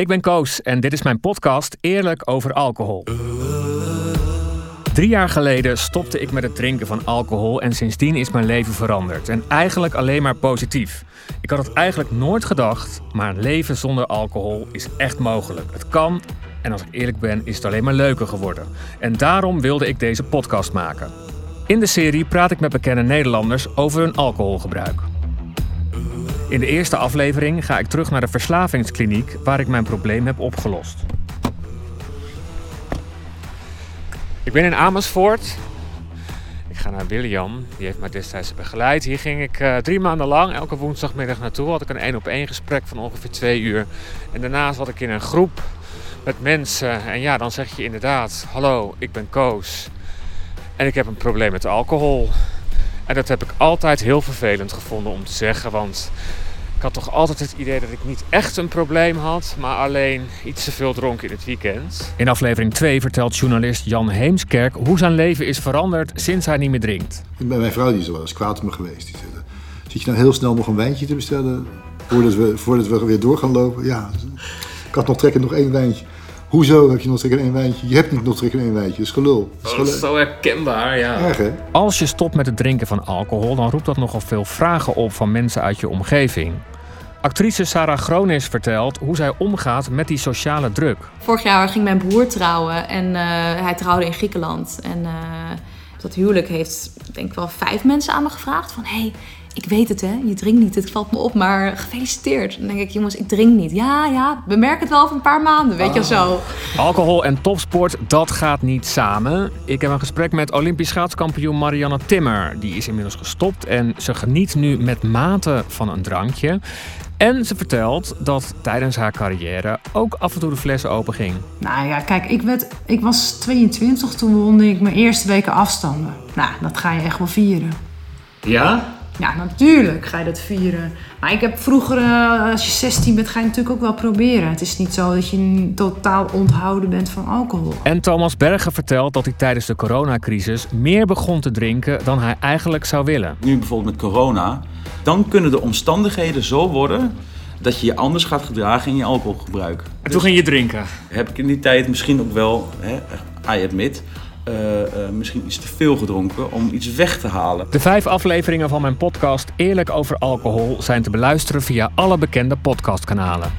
Ik ben Koos en dit is mijn podcast Eerlijk over alcohol. Drie jaar geleden stopte ik met het drinken van alcohol en sindsdien is mijn leven veranderd. En eigenlijk alleen maar positief. Ik had het eigenlijk nooit gedacht, maar een leven zonder alcohol is echt mogelijk. Het kan en als ik eerlijk ben, is het alleen maar leuker geworden. En daarom wilde ik deze podcast maken. In de serie praat ik met bekende Nederlanders over hun alcoholgebruik. In de eerste aflevering ga ik terug naar de verslavingskliniek waar ik mijn probleem heb opgelost. Ik ben in Amersfoort. Ik ga naar William, die heeft mij destijds begeleid. Hier ging ik uh, drie maanden lang, elke woensdagmiddag naartoe. Had ik een één op één gesprek van ongeveer twee uur. En daarna zat ik in een groep met mensen. En ja, dan zeg je inderdaad: Hallo, ik ben Koos. En ik heb een probleem met alcohol. En dat heb ik altijd heel vervelend gevonden om te zeggen, want ik had toch altijd het idee dat ik niet echt een probleem had, maar alleen iets te veel dronk in het weekend. In aflevering 2 vertelt journalist Jan Heemskerk hoe zijn leven is veranderd sinds hij niet meer drinkt. Bij mijn vrouw die is wel eens kwaad op me geweest. Die zei, zit je nou heel snel nog een wijntje te bestellen voordat we, voordat we weer door gaan lopen? Ja, ik had nog trekken nog één wijntje. Hoezo heb je nog in één wijntje? Je hebt niet nog in één wijntje. Dat is gelul. Dat is, gelul. zo herkenbaar, ja. Erg, hè? Als je stopt met het drinken van alcohol, dan roept dat nogal veel vragen op van mensen uit je omgeving. Actrice Sarah Gronis vertelt hoe zij omgaat met die sociale druk. Vorig jaar ging mijn broer trouwen en uh, hij trouwde in Griekenland. En uh, dat huwelijk heeft denk ik wel vijf mensen aan me gevraagd van... Hey, ik weet het hè, je drinkt niet, het valt me op, maar gefeliciteerd. Dan denk ik, jongens, ik drink niet. Ja, ja, we merken het wel over een paar maanden, weet je zo. Alcohol en topsport, dat gaat niet samen. Ik heb een gesprek met Olympisch schaatskampioen Marianne Timmer. Die is inmiddels gestopt en ze geniet nu met mate van een drankje. En ze vertelt dat tijdens haar carrière ook af en toe de fles open ging. Nou ja, kijk, ik, werd, ik was 22, toen won ik mijn eerste weken afstanden. Nou, dat ga je echt wel vieren. Ja? Ja, natuurlijk ga je dat vieren. Maar ik heb vroeger, eh, als je 16 bent, ga je natuurlijk ook wel proberen. Het is niet zo dat je totaal onthouden bent van alcohol. En Thomas Bergen vertelt dat hij tijdens de coronacrisis meer begon te drinken dan hij eigenlijk zou willen. Nu bijvoorbeeld met corona, dan kunnen de omstandigheden zo worden dat je je anders gaat gedragen in je alcoholgebruik. En toen ging je drinken? Heb ik in die tijd misschien ook wel, hè, I admit, misschien iets te veel gedronken om iets weg te halen. De vijf afleveringen van mijn podcast Eerlijk over alcohol zijn te beluisteren via alle bekende podcastkanalen.